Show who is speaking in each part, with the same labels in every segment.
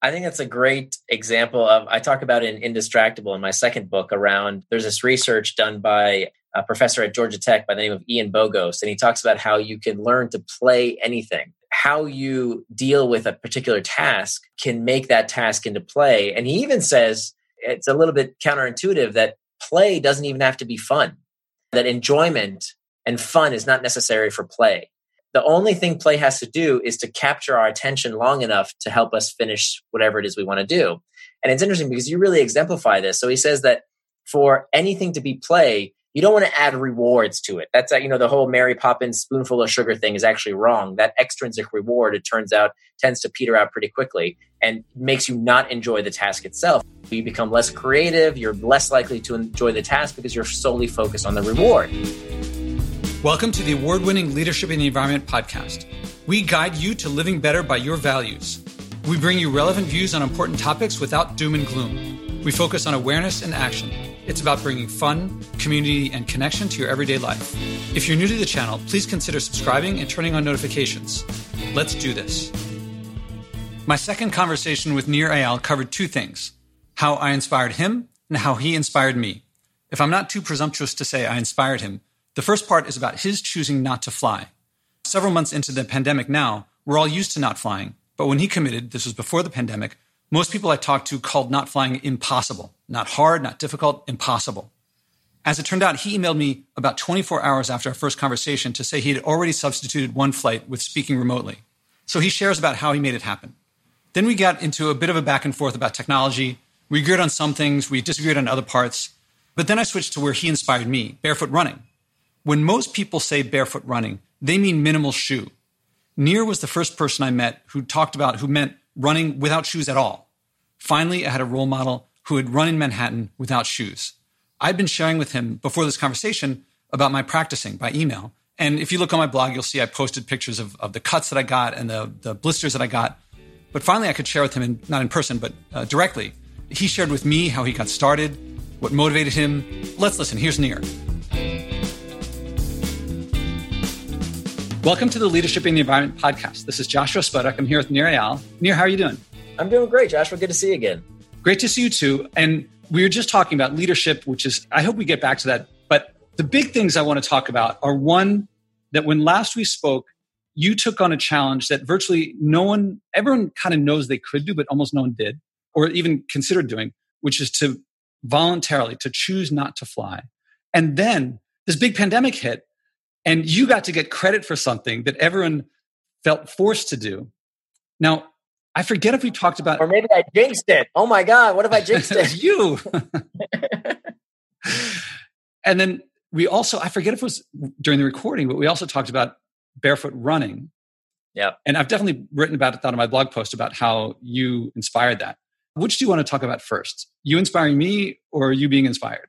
Speaker 1: I think that's a great example of, I talk about in Indistractable in my second book around, there's this research done by a professor at Georgia Tech by the name of Ian Bogost, and he talks about how you can learn to play anything. How you deal with a particular task can make that task into play. And he even says it's a little bit counterintuitive that play doesn't even have to be fun, that enjoyment and fun is not necessary for play. The only thing play has to do is to capture our attention long enough to help us finish whatever it is we want to do. And it's interesting because you really exemplify this. So he says that for anything to be play, you don't want to add rewards to it. That's uh, you know the whole Mary Poppins spoonful of sugar thing is actually wrong. That extrinsic reward, it turns out, tends to peter out pretty quickly and makes you not enjoy the task itself. You become less creative. You're less likely to enjoy the task because you're solely focused on the reward.
Speaker 2: Welcome to the award winning Leadership in the Environment podcast. We guide you to living better by your values. We bring you relevant views on important topics without doom and gloom. We focus on awareness and action. It's about bringing fun, community, and connection to your everyday life. If you're new to the channel, please consider subscribing and turning on notifications. Let's do this. My second conversation with Nir Eyal covered two things how I inspired him and how he inspired me. If I'm not too presumptuous to say I inspired him, the first part is about his choosing not to fly. Several months into the pandemic now, we're all used to not flying. But when he committed, this was before the pandemic, most people I talked to called not flying impossible. Not hard, not difficult, impossible. As it turned out, he emailed me about 24 hours after our first conversation to say he had already substituted one flight with speaking remotely. So he shares about how he made it happen. Then we got into a bit of a back and forth about technology. We agreed on some things, we disagreed on other parts. But then I switched to where he inspired me barefoot running. When most people say barefoot running, they mean minimal shoe. Nir was the first person I met who talked about who meant running without shoes at all. Finally, I had a role model who had run in Manhattan without shoes. I'd been sharing with him before this conversation about my practicing by email. And if you look on my blog, you'll see I posted pictures of, of the cuts that I got and the, the blisters that I got. But finally, I could share with him, in, not in person, but uh, directly. He shared with me how he got started, what motivated him. Let's listen. Here's Nir. Welcome to the Leadership in the Environment podcast. This is Joshua Spodek. I'm here with Nir Eyal. Nir, how are you doing?
Speaker 1: I'm doing great, Joshua. Good to see you again.
Speaker 2: Great to see you too. And we were just talking about leadership, which is, I hope we get back to that. But the big things I want to talk about are one, that when last we spoke, you took on a challenge that virtually no one, everyone kind of knows they could do, but almost no one did, or even considered doing, which is to voluntarily, to choose not to fly. And then this big pandemic hit and you got to get credit for something that everyone felt forced to do. Now, I forget if we talked about,
Speaker 1: or maybe I jinxed it. Oh my god, what if I jinxed it?
Speaker 2: you. and then we also, I forget if it was during the recording, but we also talked about barefoot running.
Speaker 1: Yeah.
Speaker 2: And I've definitely written about it on my blog post about how you inspired that. Which do you want to talk about first? You inspiring me or you being inspired?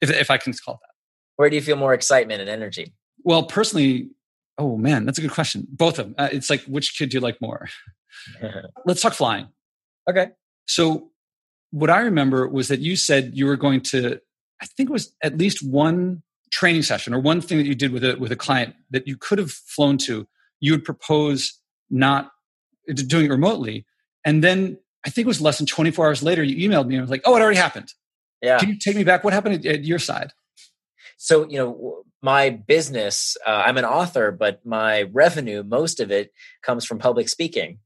Speaker 2: If, if I can call that.
Speaker 1: Where do you feel more excitement and energy?
Speaker 2: Well, personally, oh man, that's a good question. Both of them. Uh, it's like, which kid do you like more? Let's talk flying.
Speaker 1: Okay.
Speaker 2: So, what I remember was that you said you were going to, I think it was at least one training session or one thing that you did with a, with a client that you could have flown to. You would propose not doing it remotely. And then I think it was less than 24 hours later, you emailed me and was like, oh, it already happened.
Speaker 1: Yeah.
Speaker 2: Can you take me back? What happened at, at your side?
Speaker 1: So, you know, my business, uh, I'm an author, but my revenue, most of it comes from public speaking.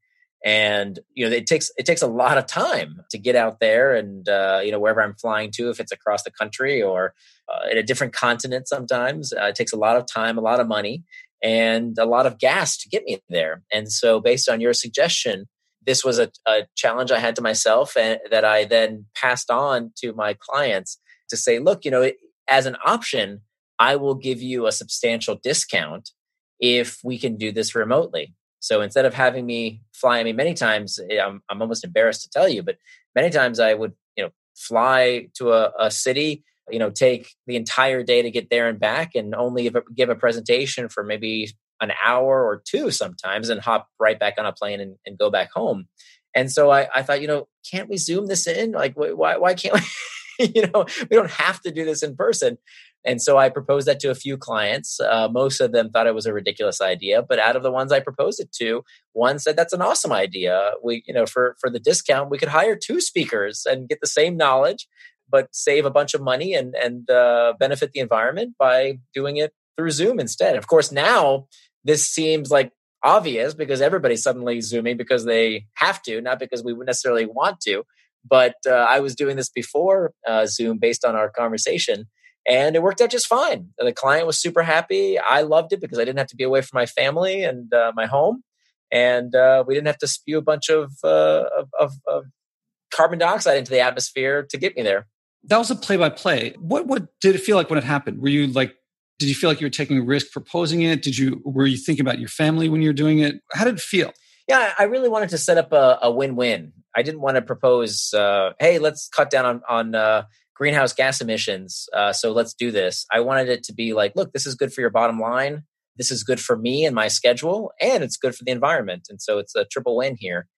Speaker 1: And you know it takes it takes a lot of time to get out there and uh, you know wherever I'm flying to, if it's across the country or uh, in a different continent, sometimes uh, it takes a lot of time, a lot of money, and a lot of gas to get me there. And so, based on your suggestion, this was a, a challenge I had to myself, and that I then passed on to my clients to say, look, you know, as an option, I will give you a substantial discount if we can do this remotely. So instead of having me fly, I mean, many times eh, I'm, I'm almost embarrassed to tell you, but many times I would, you know, fly to a, a city, you know, take the entire day to get there and back and only give a, give a presentation for maybe an hour or two sometimes and hop right back on a plane and, and go back home. And so I, I thought, you know, can't we zoom this in? Like, why, why can't we? you know, we don't have to do this in person. And so I proposed that to a few clients. Uh, most of them thought it was a ridiculous idea, but out of the ones I proposed it to, one said that's an awesome idea. We, you know, for for the discount, we could hire two speakers and get the same knowledge, but save a bunch of money and and uh, benefit the environment by doing it through Zoom instead. Of course, now this seems like obvious because everybody's suddenly zooming because they have to, not because we would necessarily want to. But uh, I was doing this before uh, Zoom based on our conversation and it worked out just fine. The client was super happy. I loved it because I didn't have to be away from my family and uh, my home, and uh, we didn't have to spew a bunch of, uh, of, of, of, carbon dioxide into the atmosphere to get me there.
Speaker 2: That was a play by play. What what did it feel like when it happened? Were you like? Did you feel like you were taking a risk proposing it? Did you were you thinking about your family when you were doing it? How did it feel?
Speaker 1: Yeah, I really wanted to set up a, a win win. I didn't want to propose, uh, hey, let's cut down on on uh, greenhouse gas emissions. Uh, so let's do this. I wanted it to be like, look, this is good for your bottom line. This is good for me and my schedule, and it's good for the environment. And so it's a triple win here.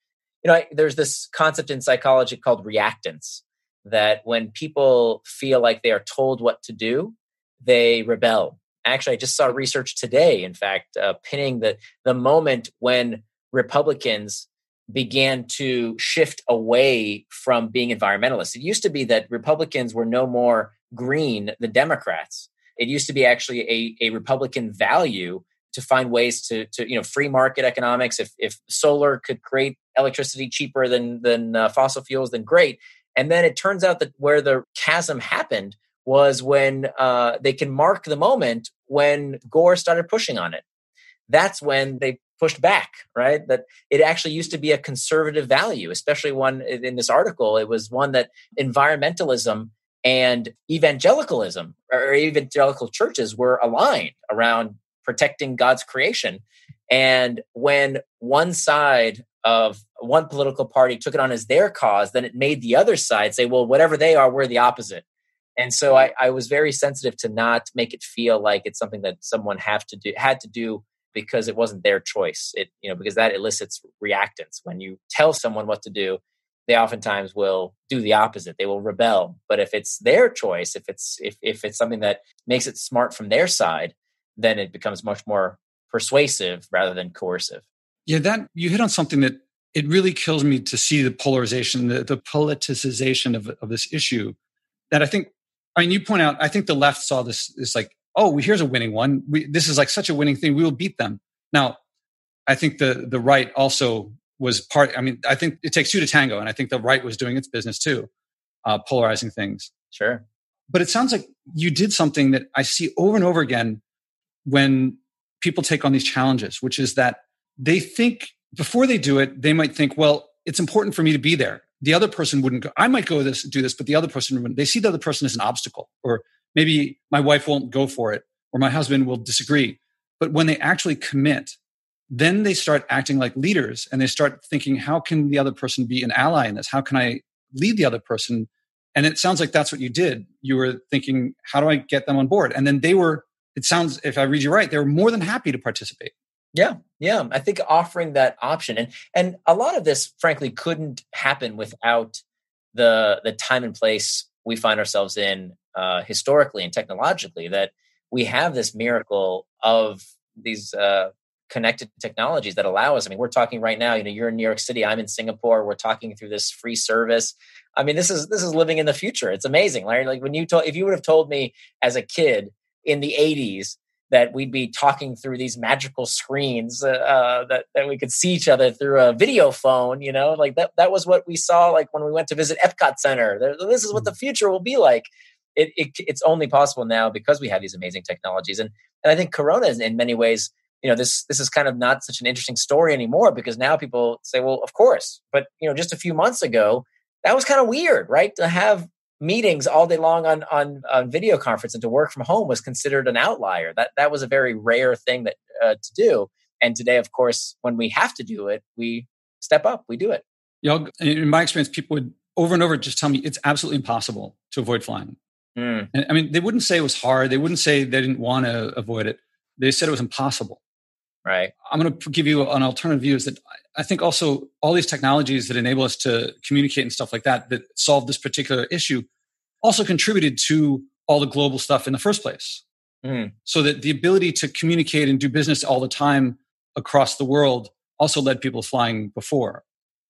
Speaker 1: You know, I, there's this concept in psychology called reactance that when people feel like they are told what to do, they rebel. Actually, I just saw research today, in fact, uh, pinning the, the moment when Republicans began to shift away from being environmentalists. It used to be that Republicans were no more green than Democrats. It used to be actually a, a Republican value to find ways to, to you know free market economics. If if solar could create electricity cheaper than than uh, fossil fuels, then great. And then it turns out that where the chasm happened was when uh, they can mark the moment when Gore started pushing on it. That's when they pushed back, right? That it actually used to be a conservative value, especially one in this article. It was one that environmentalism and evangelicalism or evangelical churches were aligned around protecting God's creation. And when one side of one political party took it on as their cause, then it made the other side say, well, whatever they are, we're the opposite. And so I, I was very sensitive to not make it feel like it's something that someone have to do had to do because it wasn't their choice. It you know because that elicits reactance. When you tell someone what to do, they oftentimes will do the opposite. They will rebel. But if it's their choice, if it's if if it's something that makes it smart from their side, then it becomes much more persuasive rather than coercive.
Speaker 2: Yeah, that you hit on something that it really kills me to see the polarization, the, the politicization of, of this issue. That I think, I mean, you point out, I think the left saw this, this like oh, here's a winning one. We, this is like such a winning thing. We will beat them. Now, I think the the right also was part. I mean, I think it takes two to tango, and I think the right was doing its business too, uh, polarizing things.
Speaker 1: Sure.
Speaker 2: But it sounds like you did something that I see over and over again when people take on these challenges, which is that they think before they do it, they might think, well, it's important for me to be there. The other person wouldn't go. I might go this do this, but the other person wouldn't. They see the other person as an obstacle, or maybe my wife won't go for it or my husband will disagree. But when they actually commit, then they start acting like leaders and they start thinking, how can the other person be an ally in this? How can I lead the other person? And it sounds like that's what you did. You were thinking, how do I get them on board? And then they were, it sounds, if I read you right, they were more than happy to participate.
Speaker 1: Yeah, yeah. I think offering that option and and a lot of this, frankly, couldn't happen without the the time and place we find ourselves in uh, historically and technologically that we have this miracle of these uh, connected technologies that allow us. I mean, we're talking right now. You know, you're in New York City. I'm in Singapore. We're talking through this free service. I mean, this is this is living in the future. It's amazing, Larry. Like when you told, if you would have told me as a kid in the '80s that we'd be talking through these magical screens uh, uh, that that we could see each other through a video phone, you know, like that that was what we saw like when we went to visit Epcot Center. This is what the mm. future will be like it, it, it's only possible now because we have these amazing technologies. And and I think Corona is in many ways, you know, this this is kind of not such an interesting story anymore because now people say, well, of course. But you know, just a few months ago, that was kind of weird, right? To have meetings all day long on, on on video conference and to work from home was considered an outlier. That that was a very rare thing that uh, to do. And today, of course, when we have to do it, we step up, we do it.
Speaker 2: You know, in my experience, people would over and over just tell me it's absolutely impossible to avoid flying. Mm. And, I mean, they wouldn't say it was hard. They wouldn't say they didn't want to avoid it. They said it was impossible.
Speaker 1: Right.
Speaker 2: I'm going to give you an alternative view is that I think also all these technologies that enable us to communicate and stuff like that, that solve this particular issue, also contributed to all the global stuff in the first place.
Speaker 1: Mm.
Speaker 2: So that the ability to communicate and do business all the time across the world also led people flying before.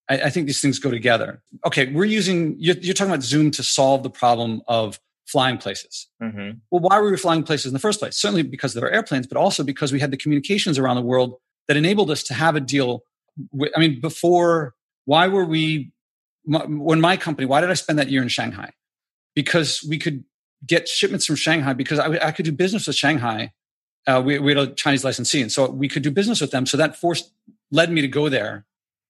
Speaker 2: I, I think these things go together. Okay, we're using, you're, you're, talking about Zoom to solve the problem of flying places.
Speaker 1: Mm-hmm.
Speaker 2: Well, why were we flying places in the first place? Certainly because there were airplanes, but also because we had the communications around the world that enabled us to have a deal. With, I mean, before, why were we, when my company, why did I spend that year in Shanghai? Because we could get shipments from Shanghai because I, I could do business with Shanghai. Uh, we, we, had a Chinese licensee, and so we could do business with them. So that forced led me to go there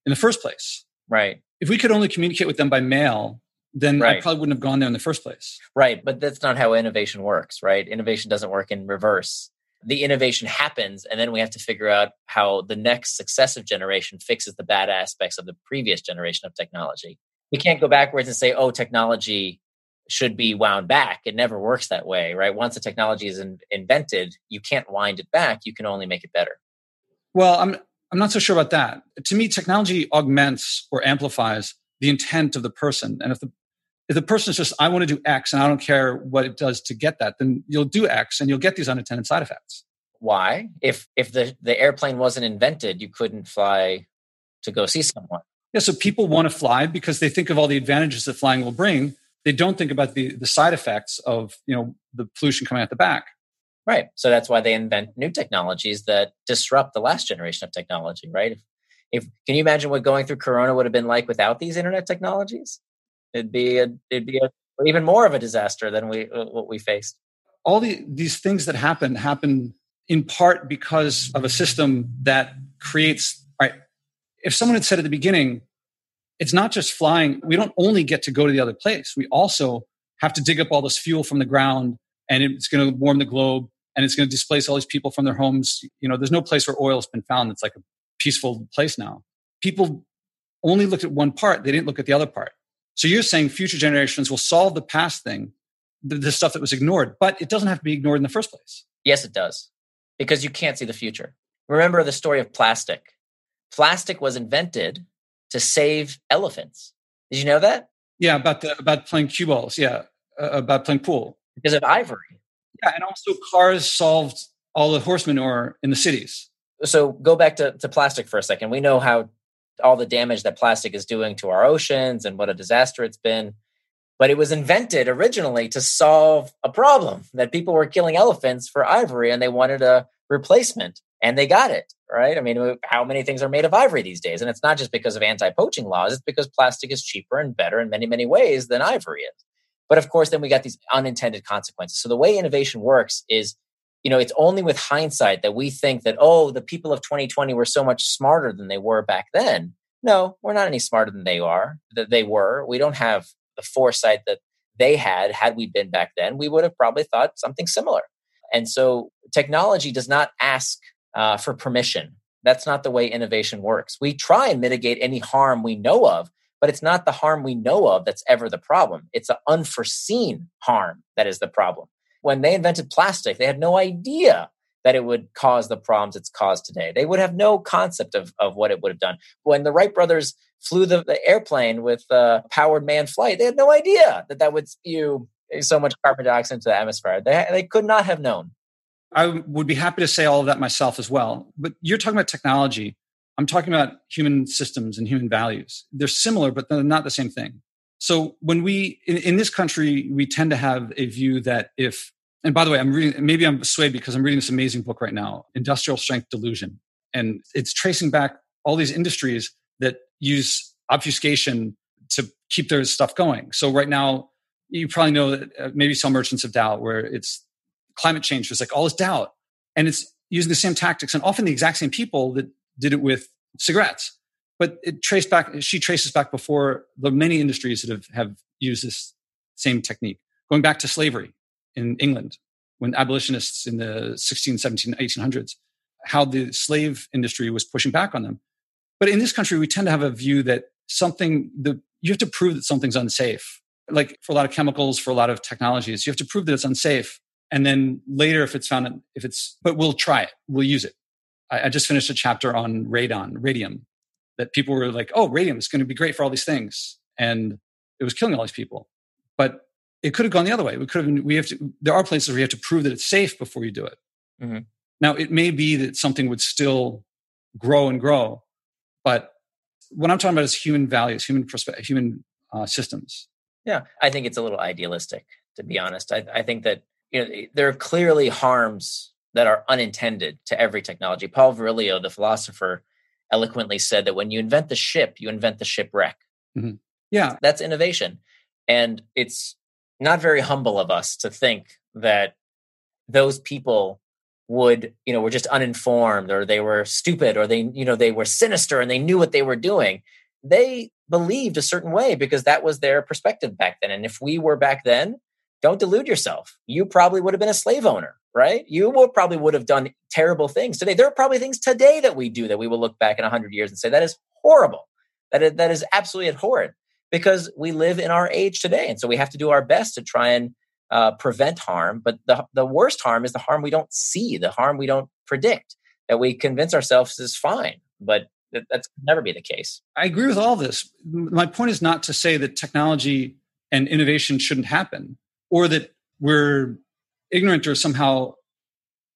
Speaker 2: in the first place.
Speaker 1: Right.
Speaker 2: If we could only communicate with them by mail, then right. I probably wouldn't have gone there in the first place.
Speaker 1: Right. But that's not how innovation works, right? Innovation doesn't work in reverse. The innovation happens, and then we have to figure out how the next successive generation fixes the bad aspects of the previous generation of technology. We can't go backwards and say, oh, technology should be wound back. It never works that way, right? Once a technology is in, invented, you can't wind it back. You can only make it better.
Speaker 2: Well, I'm I'm not so sure about that. To me, technology augments or amplifies the intent of the person. And if the if the person is just I want to do X and I don't care what it does to get that, then you'll do X and you'll get these unintended side effects.
Speaker 1: Why? If if the the airplane wasn't invented, you couldn't fly to go see someone.
Speaker 2: Yeah, so people want to fly because they think of all the advantages that flying will bring they don't think about the the side effects of you know the pollution coming out the back
Speaker 1: right so that's why they invent new technologies that disrupt the last generation of technology right if, if can you imagine what going through corona would have been like without these internet technologies it'd be a, it'd be a, even more of a disaster than we uh, what we faced
Speaker 2: all the, these things that happen happen in part because of a system that creates right if someone had said at the beginning it's not just flying. We don't only get to go to the other place. We also have to dig up all this fuel from the ground and it's going to warm the globe and it's going to displace all these people from their homes. You know, there's no place where oil has been found that's like a peaceful place now. People only looked at one part. They didn't look at the other part. So you're saying future generations will solve the past thing, the, the stuff that was ignored, but it doesn't have to be ignored in the first place.
Speaker 1: Yes, it does. Because you can't see the future. Remember the story of plastic. Plastic was invented to save elephants. Did you know that?
Speaker 2: Yeah, about the, about playing cue balls. Yeah, uh, about playing pool
Speaker 1: because of ivory.
Speaker 2: Yeah, and also cars solved all the horse manure in the cities.
Speaker 1: So go back to, to plastic for a second. We know how all the damage that plastic is doing to our oceans and what a disaster it's been. But it was invented originally to solve a problem that people were killing elephants for ivory and they wanted a replacement and they got it right? I mean how many things are made of ivory these days? And it's not just because of anti-poaching laws it's because plastic is cheaper and better in many many ways than ivory is. But of course then we got these unintended consequences. So the way innovation works is you know it's only with hindsight that we think that oh the people of 2020 were so much smarter than they were back then no we're not any smarter than they are that they were we don't have the foresight that they had had we been back then we would have probably thought something similar and so technology does not ask uh, for permission. That's not the way innovation works. We try and mitigate any harm we know of, but it's not the harm we know of that's ever the problem. It's an unforeseen harm that is the problem. When they invented plastic, they had no idea that it would cause the problems it's caused today. They would have no concept of, of what it would have done. When the Wright brothers flew the, the airplane with powered manned flight, they had no idea that that would spew so much carbon dioxide into the atmosphere. They, they could not have known.
Speaker 2: I would be happy to say all of that myself as well. But you're talking about technology. I'm talking about human systems and human values. They're similar, but they're not the same thing. So when we, in, in this country, we tend to have a view that if, and by the way, I'm reading, maybe I'm swayed because I'm reading this amazing book right now, Industrial Strength Delusion. And it's tracing back all these industries that use obfuscation to keep their stuff going. So right now, you probably know that uh, maybe some merchants of doubt where it's climate change was like all this doubt and it's using the same tactics and often the exact same people that did it with cigarettes but it traced back she traces back before the many industries that have, have used this same technique. Going back to slavery in england when abolitionists in the 16 17 1800s how the slave industry was pushing back on them. But in this country we tend to have a view that something the you have to prove that something's unsafe. Like for a lot of chemicals for a lot of technologies you have to prove that it's unsafe and then later if it's found if it's but we'll try it. We'll use it. I, I just finished a chapter on radon radium that people were like oh radium is going to be great for all these things and it was killing all these people but it could have gone the other way. We could have, we have to, there are places where you have to prove that it's safe before you do it. Mm-hmm. Now, it may be that something would still grow and grow, but what I'm talking about is human values, human perspective, human uh, systems.
Speaker 1: Yeah, I think it's a little idealistic, to be honest. I, I think that you know there are clearly harms that are unintended to every technology. Paul Virilio, the philosopher, eloquently said that when you invent the ship, you invent the shipwreck.
Speaker 2: Mm-hmm. Yeah,
Speaker 1: that's innovation, and it's not very humble of us to think that those people would you know were just uninformed or they were stupid or they you know they were sinister and they knew what they were doing. They believed a certain way because that was their perspective back then. And if we were back then don't delude yourself. You probably would have been a slave owner right you will probably would have done terrible things today there are probably things today that we do that we will look back in 100 years and say that is horrible that is, that is absolutely abhorrent because we live in our age today and so we have to do our best to try and uh, prevent harm. But the, the worst harm is the harm we don't see, the harm we don't predict, that we convince ourselves is fine. But that, that's never be the case.
Speaker 2: I agree with all this. My point is not to say that technology and innovation shouldn't happen or that we're ignorant or somehow.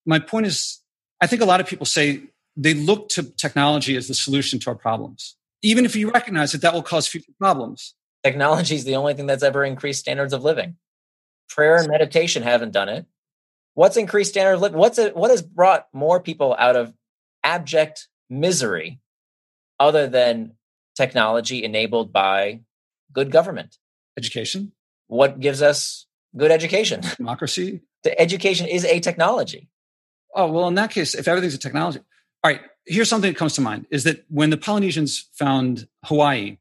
Speaker 2: My point is, I think a lot of people say they look to technology as the solution to our problems, even if you recognize that that will cause future problems.
Speaker 1: Technology is the only thing that's ever increased standards of living prayer and meditation haven't done it. What's increased standard of living? What's it, what has brought more people out of abject misery other than technology enabled by good government?
Speaker 2: Education.
Speaker 1: What gives us good education?
Speaker 2: Democracy.
Speaker 1: The education is a technology.
Speaker 2: Oh, well, in that case, if everything's a technology. All right, here's something that comes to mind is that when the Polynesians found Hawaii,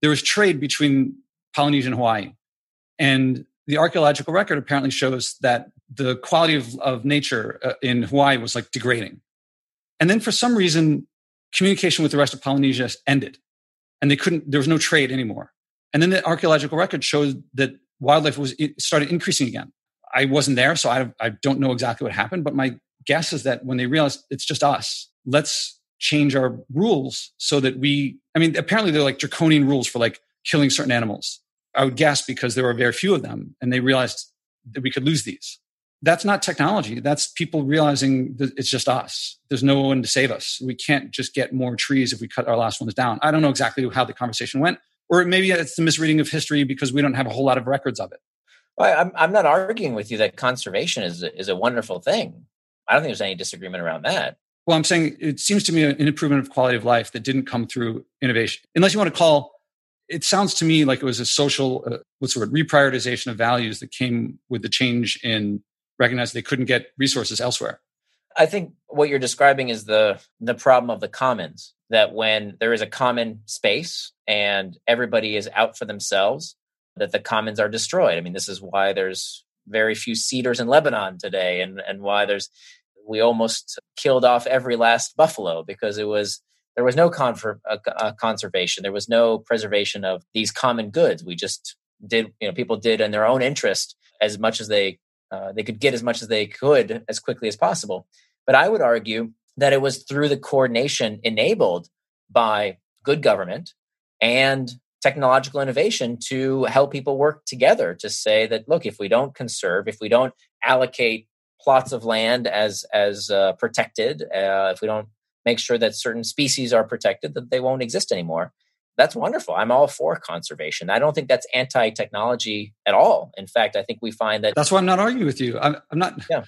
Speaker 2: there was trade between Polynesia and Hawaii. And the archaeological record apparently shows that the quality of, of nature uh, in Hawaii was like degrading. And then for some reason, communication with the rest of Polynesia ended and they couldn't, there was no trade anymore. And then the archaeological record showed that wildlife was started increasing again. I wasn't there, so I, I don't know exactly what happened, but my guess is that when they realized it's just us, let's change our rules so that we, I mean, apparently they're like draconian rules for like killing certain animals. I would guess because there were very few of them and they realized that we could lose these. That's not technology. That's people realizing that it's just us. There's no one to save us. We can't just get more trees if we cut our last ones down. I don't know exactly how the conversation went, or maybe it's the misreading of history because we don't have a whole lot of records of it.
Speaker 1: Well, I'm, I'm not arguing with you that conservation is, is a wonderful thing. I don't think there's any disagreement around that.
Speaker 2: Well, I'm saying it seems to me an improvement of quality of life that didn't come through innovation. Unless you want to call it sounds to me like it was a social, uh, what's the word, reprioritization of values that came with the change in recognizing they couldn't get resources elsewhere.
Speaker 1: I think what you're describing is the the problem of the commons. That when there is a common space and everybody is out for themselves, that the commons are destroyed. I mean, this is why there's very few cedars in Lebanon today, and and why there's we almost killed off every last buffalo because it was there was no confer- uh, uh, conservation. There was no preservation of these common goods. We just did you know people did in their own interest as much as they uh, they could get as much as they could as quickly as possible. But i would argue that it was through the coordination enabled by good government and technological innovation to help people work together to say that look if we don't conserve if we don't allocate plots of land as as uh, protected uh, if we don't make sure that certain species are protected, that they won't exist anymore. That's wonderful. I'm all for conservation. I don't think that's anti technology at all. In fact, I think we find that.
Speaker 2: That's why I'm not arguing with you. I'm, I'm not.
Speaker 1: Yeah.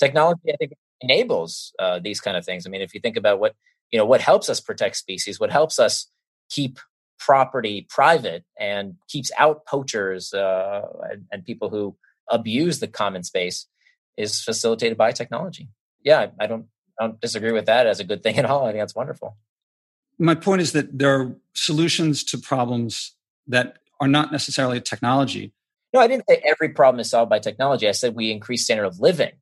Speaker 1: Technology, I think, enables uh, these kind of things. I mean, if you think about what, you know, what helps us protect species, what helps us keep property private and keeps out poachers uh, and, and people who abuse the common space is facilitated by technology. Yeah, I don't I don't disagree with that as a good thing at all. I think that's wonderful.
Speaker 2: My point is that there are solutions to problems that are not necessarily technology.
Speaker 1: No, I didn't say every problem is solved by technology. I said we increase standard of living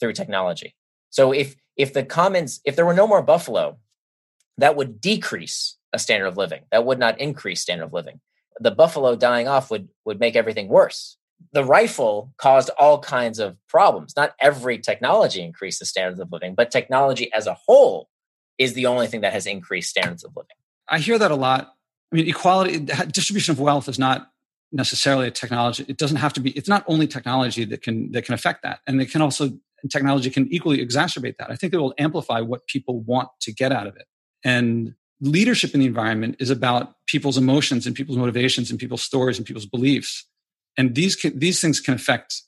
Speaker 1: through technology. So if if the commons, if there were no more buffalo, that would decrease a standard of living. That would not increase standard of living. The buffalo dying off would would make everything worse the rifle caused all kinds of problems. Not every technology increased the standards of living, but technology as a whole is the only thing that has increased standards of living.
Speaker 2: I hear that a lot. I mean, equality, distribution of wealth is not necessarily a technology. It doesn't have to be. It's not only technology that can that can affect that, and it can also technology can equally exacerbate that. I think it will amplify what people want to get out of it. And leadership in the environment is about people's emotions and people's motivations and people's stories and people's beliefs. And these can, these things can affect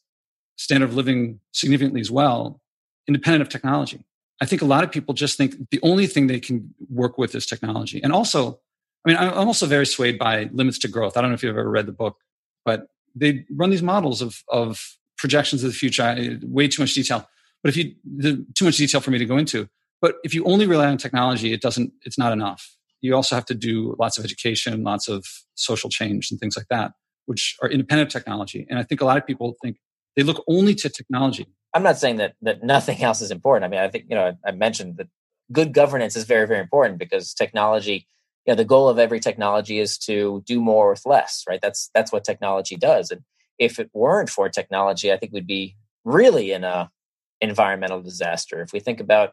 Speaker 2: standard of living significantly as well, independent of technology. I think a lot of people just think the only thing they can work with is technology. And also, I mean, I'm also very swayed by limits to growth. I don't know if you've ever read the book, but they run these models of, of projections of the future, way too much detail. But if you, the, too much detail for me to go into, but if you only rely on technology, it doesn't, it's not enough. You also have to do lots of education, lots of social change and things like that, which are independent of technology. And I think a lot of people think they look only to technology.
Speaker 1: I'm not saying that, that nothing else is important. I mean, I think, you know, I mentioned that good governance is very, very important because technology, you know, the goal of every technology is to do more with less, right? That's, that's what technology does. And if it weren't for technology, I think we'd be really in a environmental disaster. If we think about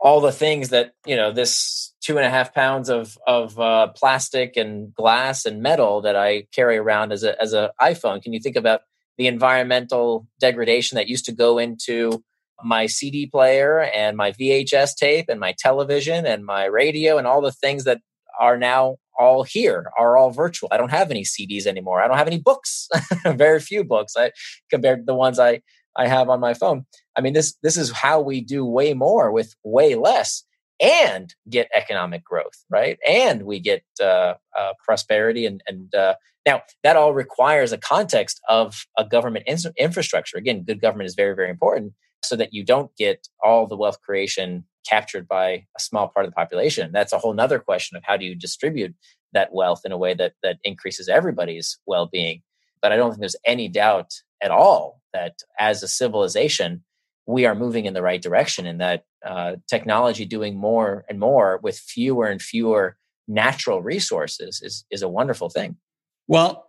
Speaker 1: all the things that you know this two and a half pounds of of uh, plastic and glass and metal that I carry around as a as a iPhone. Can you think about the environmental degradation that used to go into my CD player and my VHS tape and my television and my radio and all the things that are now all here are all virtual. I don't have any CDs anymore. I don't have any books. Very few books I, compared to the ones I I have on my phone. I mean, this this is how we do way more with way less and get economic growth, right? And we get uh, uh, prosperity. And, and uh, now that all requires a context of a government in- infrastructure. Again, good government is very, very important so that you don't get all the wealth creation captured by a small part of the population. That's a whole nother question of how do you distribute that wealth in a way that that increases everybody's well-being. But I don't think there's any doubt at all that as a civilization, we are moving in the right direction and that uh, technology doing more and more with fewer and fewer natural resources is, is a wonderful thing.
Speaker 2: Well,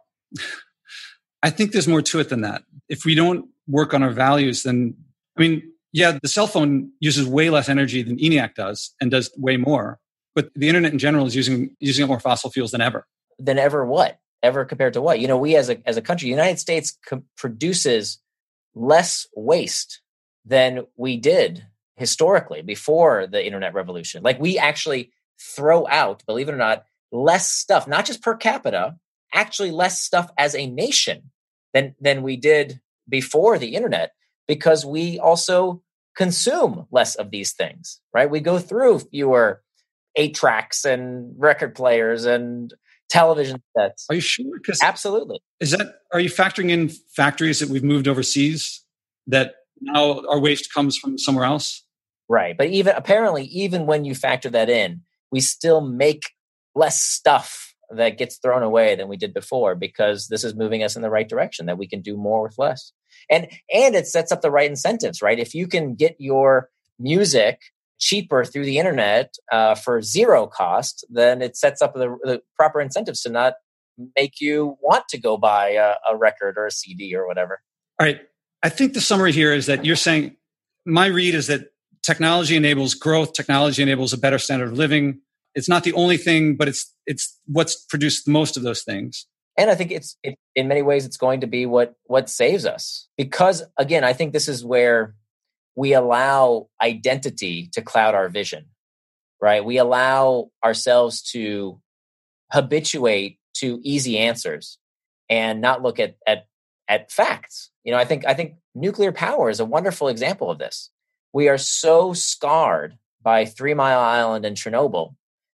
Speaker 2: I think there's more to it than that. If we don't work on our values, then, I mean, yeah, the cell phone uses way less energy than ENIAC does and does way more. But the internet in general is using using more fossil fuels than ever.
Speaker 1: Than ever what? Ever compared to what? You know, we as a as a country, the United States co- produces less waste than we did historically before the internet revolution. Like we actually throw out, believe it or not, less stuff, not just per capita, actually less stuff as a nation than than we did before the internet because we also consume less of these things, right? We go through fewer eight tracks and record players and television sets.
Speaker 2: Are you sure?
Speaker 1: Absolutely.
Speaker 2: Is that are you factoring in factories that we've moved overseas that now our waste comes from somewhere else?
Speaker 1: Right. But even apparently, even when you factor that in, we still make less stuff that gets thrown away than we did before because this is moving us in the right direction that we can do more with less. And and it sets up the right incentives, right? If you can get your music cheaper through the internet uh, for zero cost, then it sets up the, the, proper incentives to not make you want to go buy a, a record or a CD or whatever.
Speaker 2: All right. I think the summary here is that you're saying my read is that technology enables growth, technology enables a better standard of living. It's not the only thing, but it's it's what's produced most of those things.
Speaker 1: And I think it's it, in many ways it's going to be what what saves us because again I think this is where we allow identity to cloud our vision, right? We allow ourselves to habituate to easy answers and not look at at at facts. You know, I think I think nuclear power is a wonderful example of this. We are so scarred by Three Mile Island and Chernobyl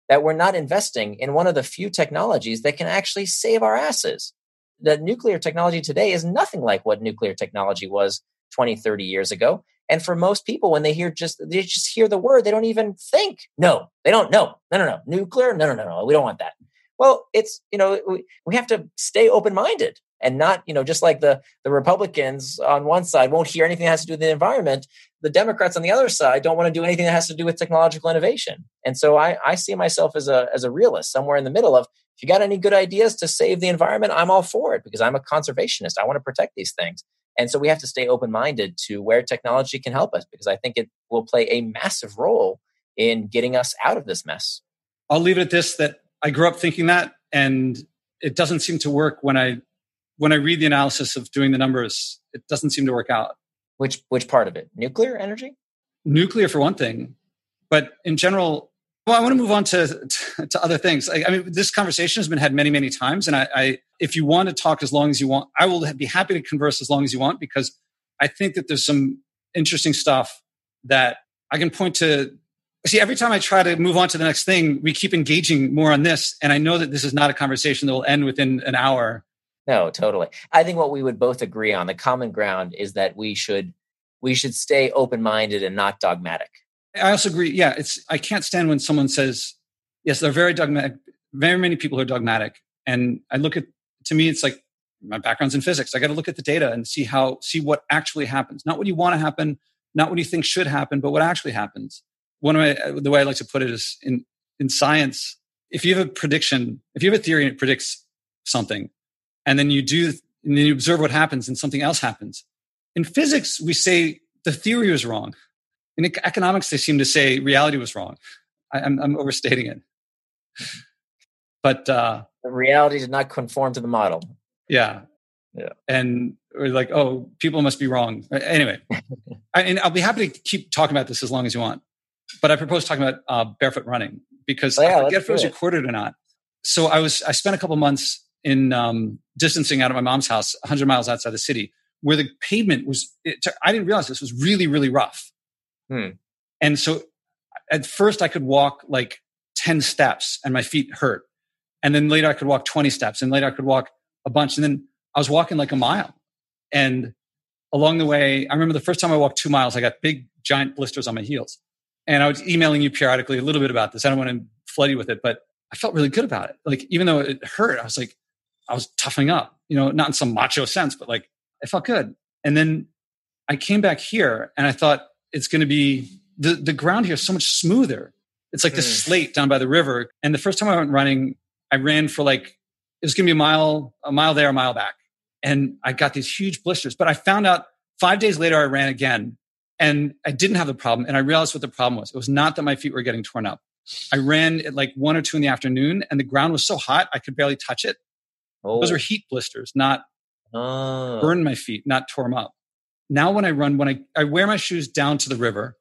Speaker 1: that we're not investing in one of the few technologies that can actually save our asses. The nuclear technology today is nothing like what nuclear technology was 20, 30 years ago. And for most people, when they hear just they just hear the word, they don't even think. No, they don't. No, no, no, no. Nuclear? No, no, no, no. We don't want that. Well, it's you know we, we have to stay open minded and not you know just like the the republicans on one side won't hear anything that has to do with the environment the democrats on the other side don't want to do anything that has to do with technological innovation. And so i i see myself as a as a realist somewhere in the middle of if you got any good ideas to save the environment i'm all for it because i'm a conservationist. I want to protect these things. And so we have to stay open minded to where technology can help us because i think it will play a massive role in getting us out of this mess.
Speaker 2: I'll leave it at this that i grew up thinking that and it doesn't seem to work when i when I read the analysis of doing the numbers, it doesn't seem to work out.
Speaker 1: Which which part of it? Nuclear energy?
Speaker 2: Nuclear for one thing, but in general, well, I want to move on to to, to other things. I, I, mean, this conversation has been had many many times, and I, I if you want to talk as long as you want, I will be happy to converse as long as you want because I think that there's some interesting stuff that I can point to. See, every time I try to move on to the next thing, we keep engaging more on this. And I know that this is not a conversation that will end within an hour.
Speaker 1: No, totally. I think what we would both agree on, the common ground is that we should we should stay open-minded and not dogmatic.
Speaker 2: I also agree. Yeah, it's I can't stand when someone says, yes, there are very dogmatic, very many people are dogmatic. And I look at to me, it's like my background's in physics. I got to look at the data and see how see what actually happens, not what you want to happen, not what you think should happen, but what actually happens. One of my, uh, the way I like to put it is in in science, if you have a prediction, if you have a theory and it predicts something, and then you do and then you observe what happens and something else happens. In physics, we say the theory was wrong. In economics, they seem to say reality was wrong. I, am overstating it. But uh,
Speaker 1: the reality did not conform to the model.
Speaker 2: Yeah.
Speaker 1: Yeah.
Speaker 2: And we're like, oh, people must be wrong. Anyway, I, and I'll be happy to keep talking about this as long as you want. But I propose talking about uh, barefoot running because oh, yeah, I forget if it was recorded or not. So I was I spent a couple months in um, distancing out of my mom's house, 100 miles outside the city, where the pavement was. It, I didn't realize this was really really rough.
Speaker 1: Hmm.
Speaker 2: And so at first I could walk like 10 steps and my feet hurt. And then later I could walk 20 steps and later I could walk a bunch. And then I was walking like a mile. And along the way, I remember the first time I walked two miles, I got big, giant blisters on my heels. And I was emailing you periodically a little bit about this. I don't want to flood you with it, but I felt really good about it. Like, even though it hurt, I was like, I was toughening up, you know, not in some macho sense, but like, it felt good. And then I came back here and I thought it's going to be the, the ground here is so much smoother. It's like mm. this slate down by the river. And the first time I went running, I ran for like it was going to be a mile, a mile there, a mile back. And I got these huge blisters. But I found out five days later, I ran again and I didn't have the problem. And I realized what the problem was. It was not that my feet were getting torn up. I ran at like one or two in the afternoon and the ground was so hot, I could barely touch it. Oh. Those are heat blisters, not oh. burn my feet, not tore them up. Now, when I run, when I, I wear my shoes down to the river,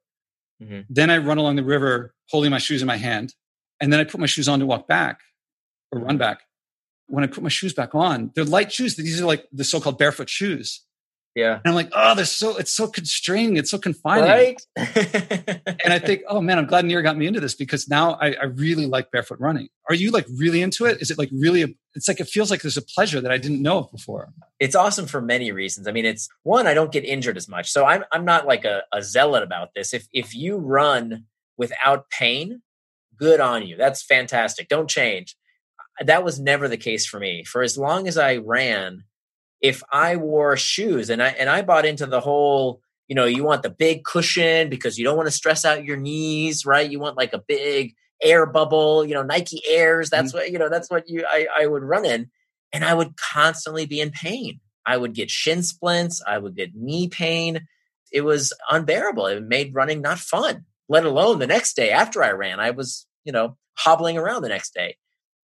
Speaker 2: mm-hmm. then I run along the river holding my shoes in my hand. And then I put my shoes on to walk back or run back when I put my shoes back on, they're light shoes. These are like the so-called barefoot shoes.
Speaker 1: Yeah.
Speaker 2: And I'm like, oh, they're so it's so constraining, it's so confining.
Speaker 1: Right.
Speaker 2: and I think, oh man, I'm glad Nir got me into this because now I, I, really like barefoot running. Are you like really into it? Is it like really a, it's like it feels like there's a pleasure that I didn't know of before.
Speaker 1: It's awesome for many reasons. I mean, it's one, I don't get injured as much. So I'm I'm not like a, a zealot about this. If if you run without pain, good on you. That's fantastic. Don't change that was never the case for me. For as long as I ran, if I wore shoes and I and I bought into the whole, you know, you want the big cushion because you don't want to stress out your knees, right? You want like a big air bubble, you know, Nike Airs. That's mm-hmm. what you know. That's what you I, I would run in, and I would constantly be in pain. I would get shin splints. I would get knee pain. It was unbearable. It made running not fun. Let alone the next day after I ran, I was you know hobbling around the next day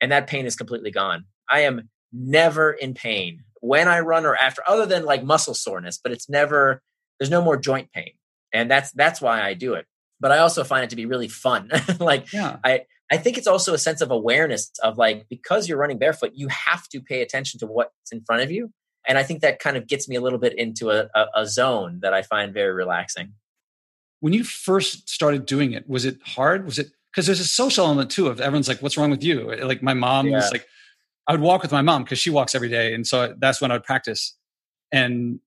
Speaker 1: and that pain is completely gone. I am never in pain when I run or after, other than like muscle soreness, but it's never, there's no more joint pain. And that's, that's why I do it. But I also find it to be really fun. like, yeah. I, I think it's also a sense of awareness of like, because you're running barefoot, you have to pay attention to what's in front of you. And I think that kind of gets me a little bit into a, a, a zone that I find very relaxing.
Speaker 2: When you first started doing it, was it hard? Was it because there's a social element too of everyone's like, "What's wrong with you?" Like my mom yeah. was like, I would walk with my mom because she walks every day, and so that's when I would practice. And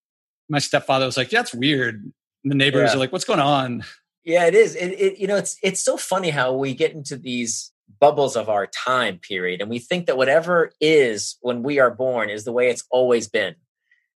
Speaker 2: my stepfather was like, "Yeah, it's weird." And the neighbors yeah. are like, "What's going on?"
Speaker 1: Yeah, it is. It, it, you know, it's it's so funny how we get into these bubbles of our time period, and we think that whatever is when we are born is the way it's always been,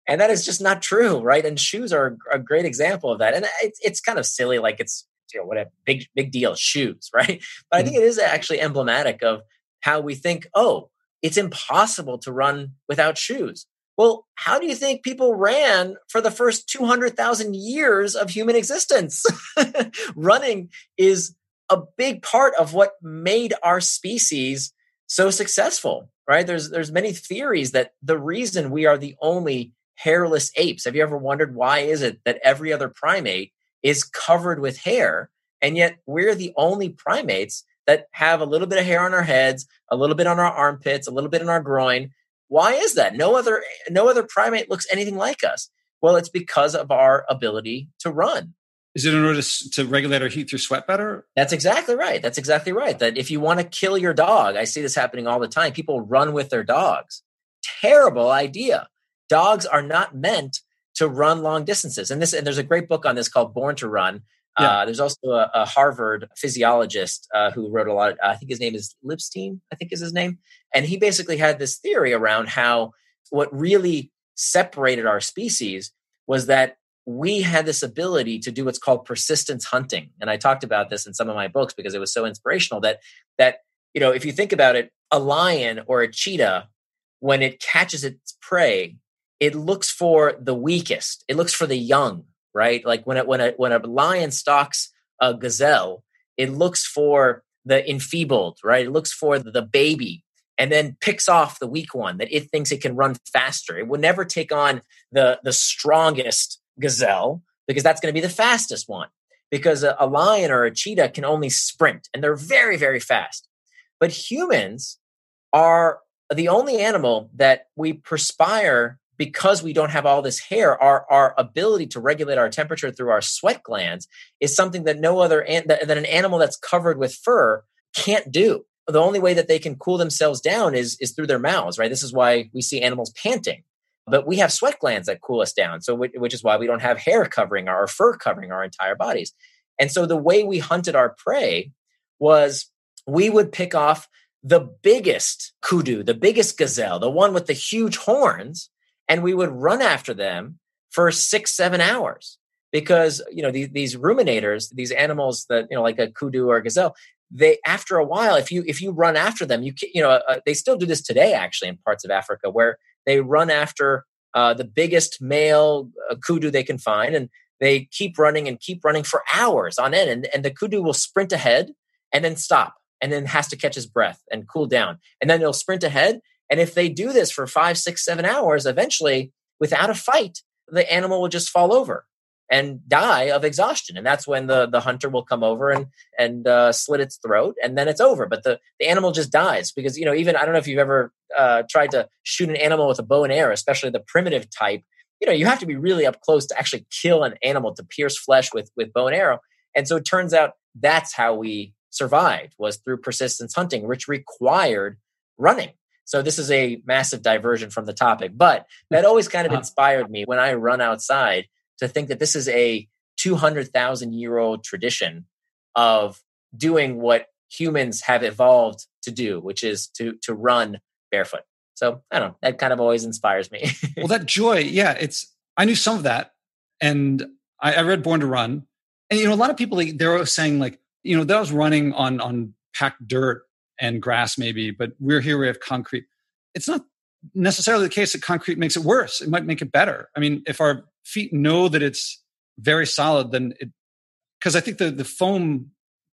Speaker 1: and that is just not true, right? And shoes are a great example of that. And it's it's kind of silly, like it's you know what a big big deal shoes right but i think mm-hmm. it is actually emblematic of how we think oh it's impossible to run without shoes well how do you think people ran for the first 200,000 years of human existence running is a big part of what made our species so successful right? There's there's many theories that the reason we are the only hairless apes. Have you ever wondered why is it that every other primate is covered with hair and yet we're the only primates that have a little bit of hair on our heads, a little bit on our armpits, a little bit in our groin. Why is that? No other no other primate looks anything like us. Well, it's because of our ability to run.
Speaker 2: Is it in order to, to regulate our heat through sweat better?
Speaker 1: That's exactly right. That's exactly right. That if you want to kill your dog, I see this happening all the time. People run with their dogs. Terrible idea. Dogs are not meant to run long distances. And this and there's a great book on this called Born to Run. Yeah. Uh, there's also a, a Harvard physiologist uh, who wrote a lot. Of, I think his name is Lipstein. I think is his name, and he basically had this theory around how what really separated our species was that we had this ability to do what's called persistence hunting and i talked about this in some of my books because it was so inspirational that that you know if you think about it a lion or a cheetah when it catches its prey it looks for the weakest it looks for the young right like when it when a when a lion stalks a gazelle it looks for the enfeebled right it looks for the baby and then picks off the weak one that it thinks it can run faster. It will never take on the the strongest gazelle because that's going to be the fastest one. Because a, a lion or a cheetah can only sprint and they're very very fast. But humans are the only animal that we perspire because we don't have all this hair our our ability to regulate our temperature through our sweat glands is something that no other an, that, that an animal that's covered with fur can't do the only way that they can cool themselves down is is through their mouths, right? This is why we see animals panting. But we have sweat glands that cool us down. So which is why we don't have hair covering our fur covering our entire bodies. And so the way we hunted our prey was we would pick off the biggest kudu, the biggest gazelle, the one with the huge horns, and we would run after them for six, seven hours. Because you know these, these ruminators, these animals that you know, like a kudu or a gazelle, they after a while if you if you run after them you you know uh, they still do this today actually in parts of africa where they run after uh, the biggest male uh, kudu they can find and they keep running and keep running for hours on end and, and the kudu will sprint ahead and then stop and then has to catch his breath and cool down and then they'll sprint ahead and if they do this for five six seven hours eventually without a fight the animal will just fall over and die of exhaustion. And that's when the the hunter will come over and and uh, slit its throat and then it's over. But the the animal just dies because you know even i don't know if you've ever uh, tried to shoot an animal with a bow and arrow especially the primitive type you know you have to be really up close to actually kill an animal to pierce flesh with with bow and arrow. And so it turns out that's how we survived was through persistence hunting which required running so this is a massive diversion from the topic but that always kind of uh-huh. inspired me when i run outside to think that this is a 200,000 year old tradition of doing what humans have evolved to do, which is to to run barefoot. So I don't know. That kind of always inspires me.
Speaker 2: well, that joy, yeah, it's. I knew some of that, and I, I read Born to Run, and you know, a lot of people they're saying like, you know, that was running on on packed dirt and grass, maybe, but we're here. We have concrete. It's not necessarily the case that concrete makes it worse. It might make it better. I mean, if our feet know that it's very solid, then it, because I think the, the foam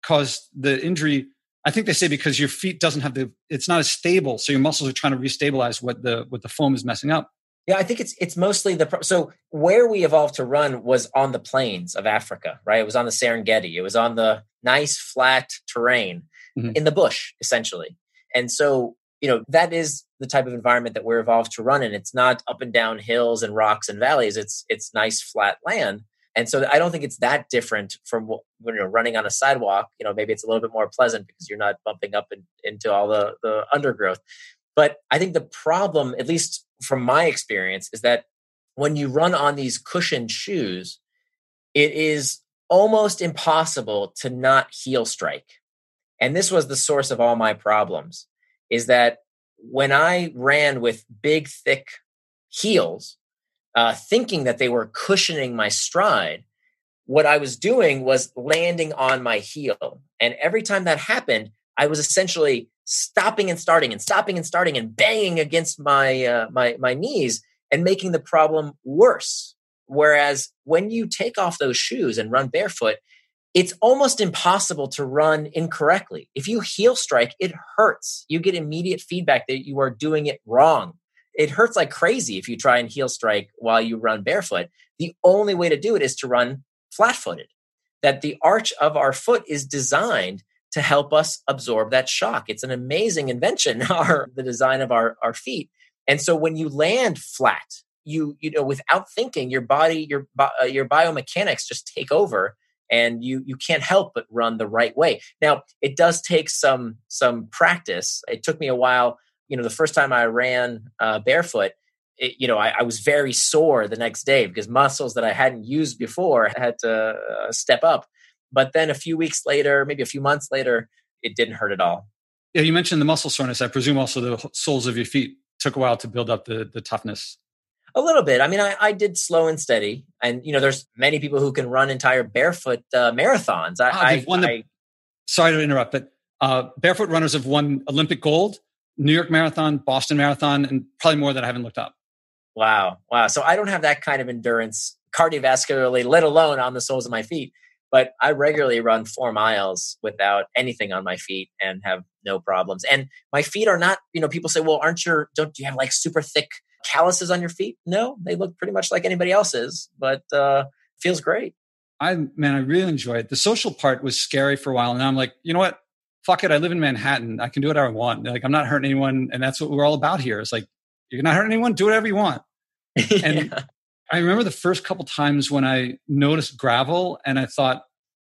Speaker 2: caused the injury. I think they say because your feet doesn't have the, it's not as stable. So your muscles are trying to restabilize what the, what the foam is messing up.
Speaker 1: Yeah, I think it's it's mostly the so where we evolved to run was on the plains of Africa, right? It was on the Serengeti. It was on the nice flat terrain mm-hmm. in the bush, essentially. And so you know that is the type of environment that we're evolved to run in. It's not up and down hills and rocks and valleys. It's it's nice flat land. And so i don't think it's that different from when you're running on a sidewalk. You know maybe it's a little bit more pleasant because you're not bumping up in, into all the the undergrowth. But i think the problem at least from my experience is that when you run on these cushioned shoes it is almost impossible to not heel strike and this was the source of all my problems is that when I ran with big, thick heels, uh, thinking that they were cushioning my stride, what I was doing was landing on my heel. And every time that happened, I was essentially stopping and starting and stopping and starting and banging against my uh, my my knees and making the problem worse. Whereas when you take off those shoes and run barefoot, it's almost impossible to run incorrectly. If you heel strike, it hurts. You get immediate feedback that you are doing it wrong. It hurts like crazy if you try and heel strike while you run barefoot. The only way to do it is to run flat footed. That the arch of our foot is designed to help us absorb that shock. It's an amazing invention, our the design of our, our feet. And so when you land flat, you you know without thinking, your body, your uh, your biomechanics just take over and you you can't help but run the right way. Now, it does take some some practice. It took me a while. You know, the first time I ran uh, barefoot, it, you know, I, I, was very sore the next day because muscles that I hadn't used before had to uh, step up. But then a few weeks later, maybe a few months later, it didn't hurt at all.
Speaker 2: Yeah, you mentioned the muscle soreness. I presume also the soles of your feet took a while to build up the the toughness.
Speaker 1: A little bit. I mean, I, I did slow and steady, and you know, there's many people who can run entire barefoot uh, marathons. I, oh, I, won the,
Speaker 2: I, sorry to interrupt, but uh, barefoot runners have won Olympic gold, New York Marathon, Boston Marathon, and probably more that I haven't looked up.
Speaker 1: Wow, wow. So I don't have that kind of endurance cardiovascularly, let alone on the soles of my feet. But I regularly run four miles without anything on my feet and have no problems. And my feet are not, you know, people say, well, aren't your, don't you have like super thick calluses on your feet? No, they look pretty much like anybody else's, but uh, feels great.
Speaker 2: I man, I really enjoy it. The social part was scary for a while, and I'm like, you know what? Fuck it. I live in Manhattan. I can do whatever I want. Like I'm not hurting anyone, and that's what we're all about here. It's like you're not hurting anyone. Do whatever you want. And yeah. I remember the first couple times when I noticed gravel, and I thought,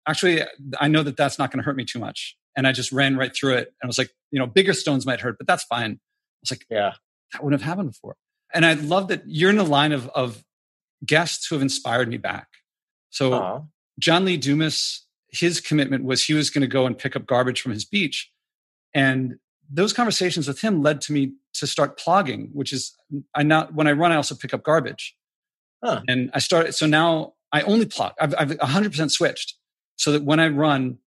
Speaker 2: actually, I know that that's not going to hurt me too much, and I just ran right through it. And I was like, you know, bigger stones might hurt, but that's fine. I was like, yeah, that wouldn't have happened before. And I love that you're in the line of, of guests who have inspired me back. So Aww. John Lee Dumas, his commitment was he was going to go and pick up garbage from his beach. And those conversations with him led to me to start plogging, which is I not when I run, I also pick up garbage. Huh. And I started, so now I only plog. I've, I've 100% switched so that when I run,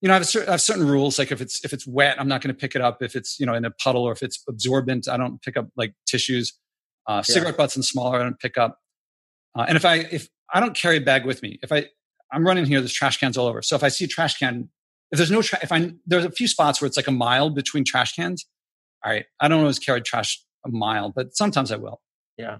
Speaker 2: you know, I have, certain, I have, certain rules. Like if it's if it's wet, I'm not going to pick it up. If it's you know in a puddle or if it's absorbent, I don't pick up like tissues. Uh, cigarette butts and smaller, I don't pick up. Uh, and if I if I don't carry a bag with me, if I I'm running here, there's trash cans all over. So if I see a trash can, if there's no tra- if I there's a few spots where it's like a mile between trash cans. All right, I don't always carry trash a mile, but sometimes I will.
Speaker 1: Yeah,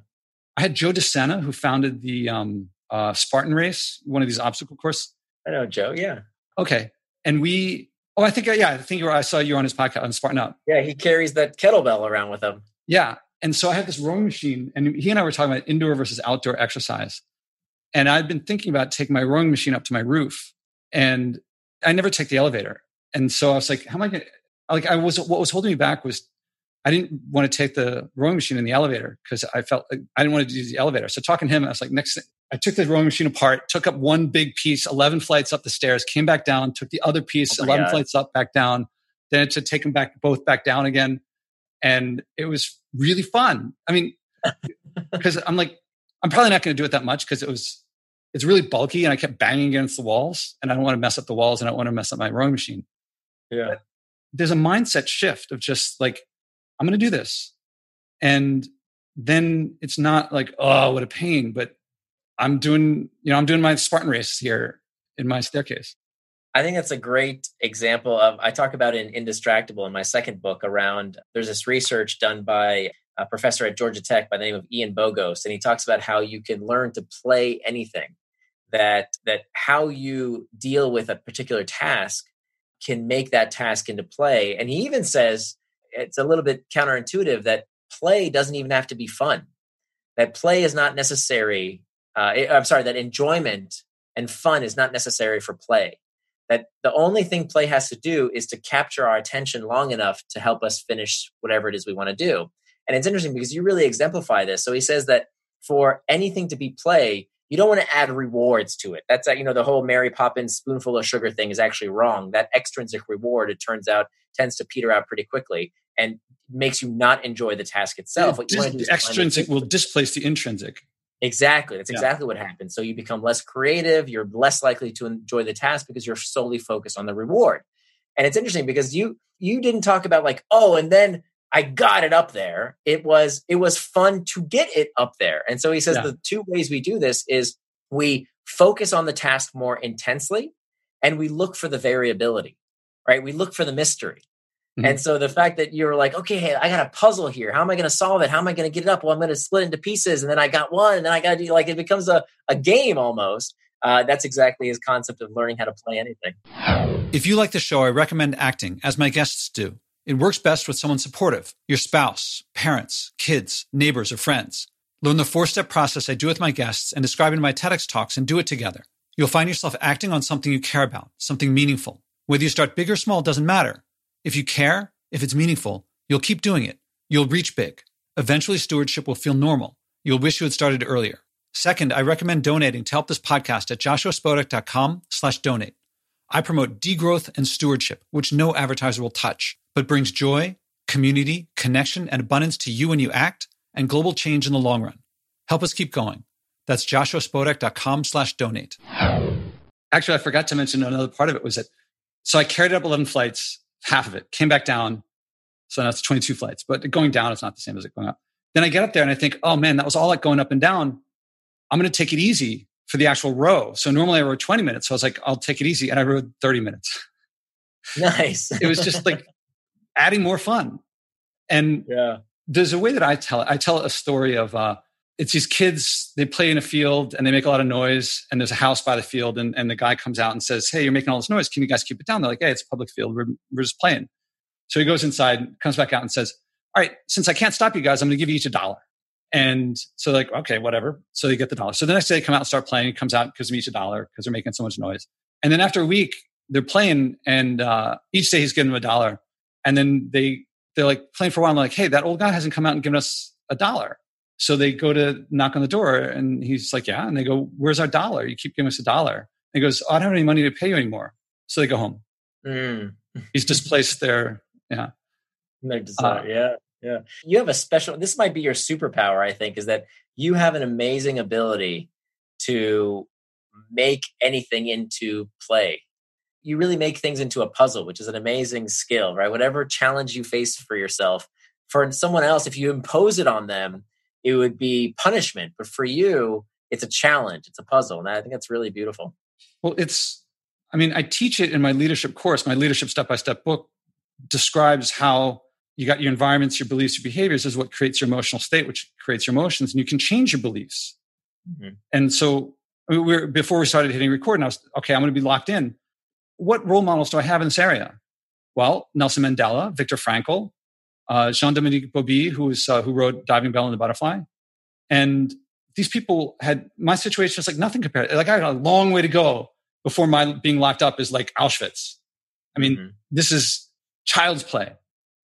Speaker 2: I had Joe DeSena who founded the um, uh, Spartan Race, one of these obstacle course.
Speaker 1: I know Joe. Yeah.
Speaker 2: Okay, and we. Oh, I think yeah, I think I saw you on his podcast on Spartan Up.
Speaker 1: Yeah, he carries that kettlebell around with him.
Speaker 2: Yeah, and so I had this rowing machine, and he and I were talking about indoor versus outdoor exercise. And I'd been thinking about taking my rowing machine up to my roof, and I never take the elevator. And so I was like, how am I going to, like, I was, what was holding me back was I didn't want to take the rowing machine in the elevator because I felt like I didn't want to use the elevator. So talking to him, I was like, next, I took the rowing machine apart, took up one big piece, 11 flights up the stairs, came back down, took the other piece, oh 11 God. flights up, back down. Then to take them back, both back down again. And it was really fun. I mean, because I'm like, I'm probably not going to do it that much because it was, it's really bulky and I kept banging against the walls and I don't want to mess up the walls and I don't want to mess up my rowing machine.
Speaker 1: Yeah. But
Speaker 2: there's a mindset shift of just like, I'm going to do this. And then it's not like, oh, what a pain, but I'm doing, you know, I'm doing my Spartan race here in my staircase.
Speaker 1: I think that's a great example of, I talk about in Indistractable in my second book around, there's this research done by a professor at Georgia Tech by the name of Ian Bogost, and he talks about how you can learn to play anything. That that how you deal with a particular task can make that task into play. And he even says it's a little bit counterintuitive that play doesn't even have to be fun. That play is not necessary. Uh, I'm sorry, that enjoyment and fun is not necessary for play that the only thing play has to do is to capture our attention long enough to help us finish whatever it is we want to do. And it's interesting because you really exemplify this. So he says that for anything to be play, you don't want to add rewards to it. That's that, you know the whole Mary Poppins spoonful of sugar thing is actually wrong. That extrinsic reward, it turns out, tends to peter out pretty quickly and makes you not enjoy the task itself.
Speaker 2: What you dis- the extrinsic will displace the intrinsic.
Speaker 1: Exactly. That's exactly yeah. what happens. So you become less creative. You're less likely to enjoy the task because you're solely focused on the reward. And it's interesting because you you didn't talk about like, oh, and then I got it up there. It was it was fun to get it up there. And so he says yeah. the two ways we do this is we focus on the task more intensely and we look for the variability, right? We look for the mystery. Mm-hmm. And so the fact that you're like, okay, hey, I got a puzzle here. How am I going to solve it? How am I going to get it up? Well, I'm going to split into pieces, and then I got one, and then I got to do like it becomes a, a game almost. Uh, that's exactly his concept of learning how to play anything.
Speaker 2: If you like the show, I recommend acting, as my guests do. It works best with someone supportive your spouse, parents, kids, neighbors, or friends. Learn the four step process I do with my guests and describe in my TEDx talks and do it together. You'll find yourself acting on something you care about, something meaningful. Whether you start big or small doesn't matter. If you care, if it's meaningful, you'll keep doing it. You'll reach big. Eventually, stewardship will feel normal. You'll wish you had started earlier. Second, I recommend donating to help this podcast at joshuaspodek.com slash donate. I promote degrowth and stewardship, which no advertiser will touch, but brings joy, community, connection, and abundance to you when you act and global change in the long run. Help us keep going. That's joshuaspodek.com slash donate. Actually, I forgot to mention another part of it was that, so I carried up 11 flights, half of it, came back down. So that's 22 flights, but going down is not the same as it going up. Then I get up there and I think, oh man, that was all like going up and down. I'm going to take it easy for the actual row. So normally I rode 20 minutes. So I was like, I'll take it easy. And I rode 30 minutes.
Speaker 1: Nice.
Speaker 2: it was just like adding more fun. And
Speaker 1: yeah.
Speaker 2: there's a way that I tell it. I tell a story of, uh, it's these kids, they play in a field and they make a lot of noise and there's a house by the field and, and the guy comes out and says, Hey, you're making all this noise. Can you guys keep it down? They're like, Hey, it's a public field. We're, we're just playing. So he goes inside, comes back out and says, All right, since I can't stop you guys, I'm going to give you each a dollar. And so like, okay, whatever. So they get the dollar. So the next day they come out and start playing. It comes out because of each a dollar because they're making so much noise. And then after a week, they're playing and uh, each day he's giving them a dollar. And then they, they're like playing for a while. And like, hey, that old guy hasn't come out and given us a dollar. So they go to knock on the door and he's like, yeah. And they go, where's our dollar? You keep giving us a dollar. And he goes, oh, I don't have any money to pay you anymore. So they go home. Mm. he's displaced their, yeah.
Speaker 1: Their desire, uh, yeah. Yeah. You have a special, this might be your superpower, I think, is that you have an amazing ability to make anything into play. You really make things into a puzzle, which is an amazing skill, right? Whatever challenge you face for yourself, for someone else, if you impose it on them, it would be punishment. But for you, it's a challenge, it's a puzzle. And I think that's really beautiful.
Speaker 2: Well, it's, I mean, I teach it in my leadership course. My leadership step by step book describes how you got your environments, your beliefs, your behaviors is what creates your emotional state, which creates your emotions, and you can change your beliefs. Mm-hmm. And so, I mean, we before we started hitting record, and I was okay. I'm going to be locked in. What role models do I have in this area? Well, Nelson Mandela, Viktor Frankl, uh, Jean Dominique Bauby, who is uh, who wrote Diving Bell and the Butterfly, and these people had my situation is like nothing compared. Like I got a long way to go before my being locked up is like Auschwitz. I mean, mm-hmm. this is child's play.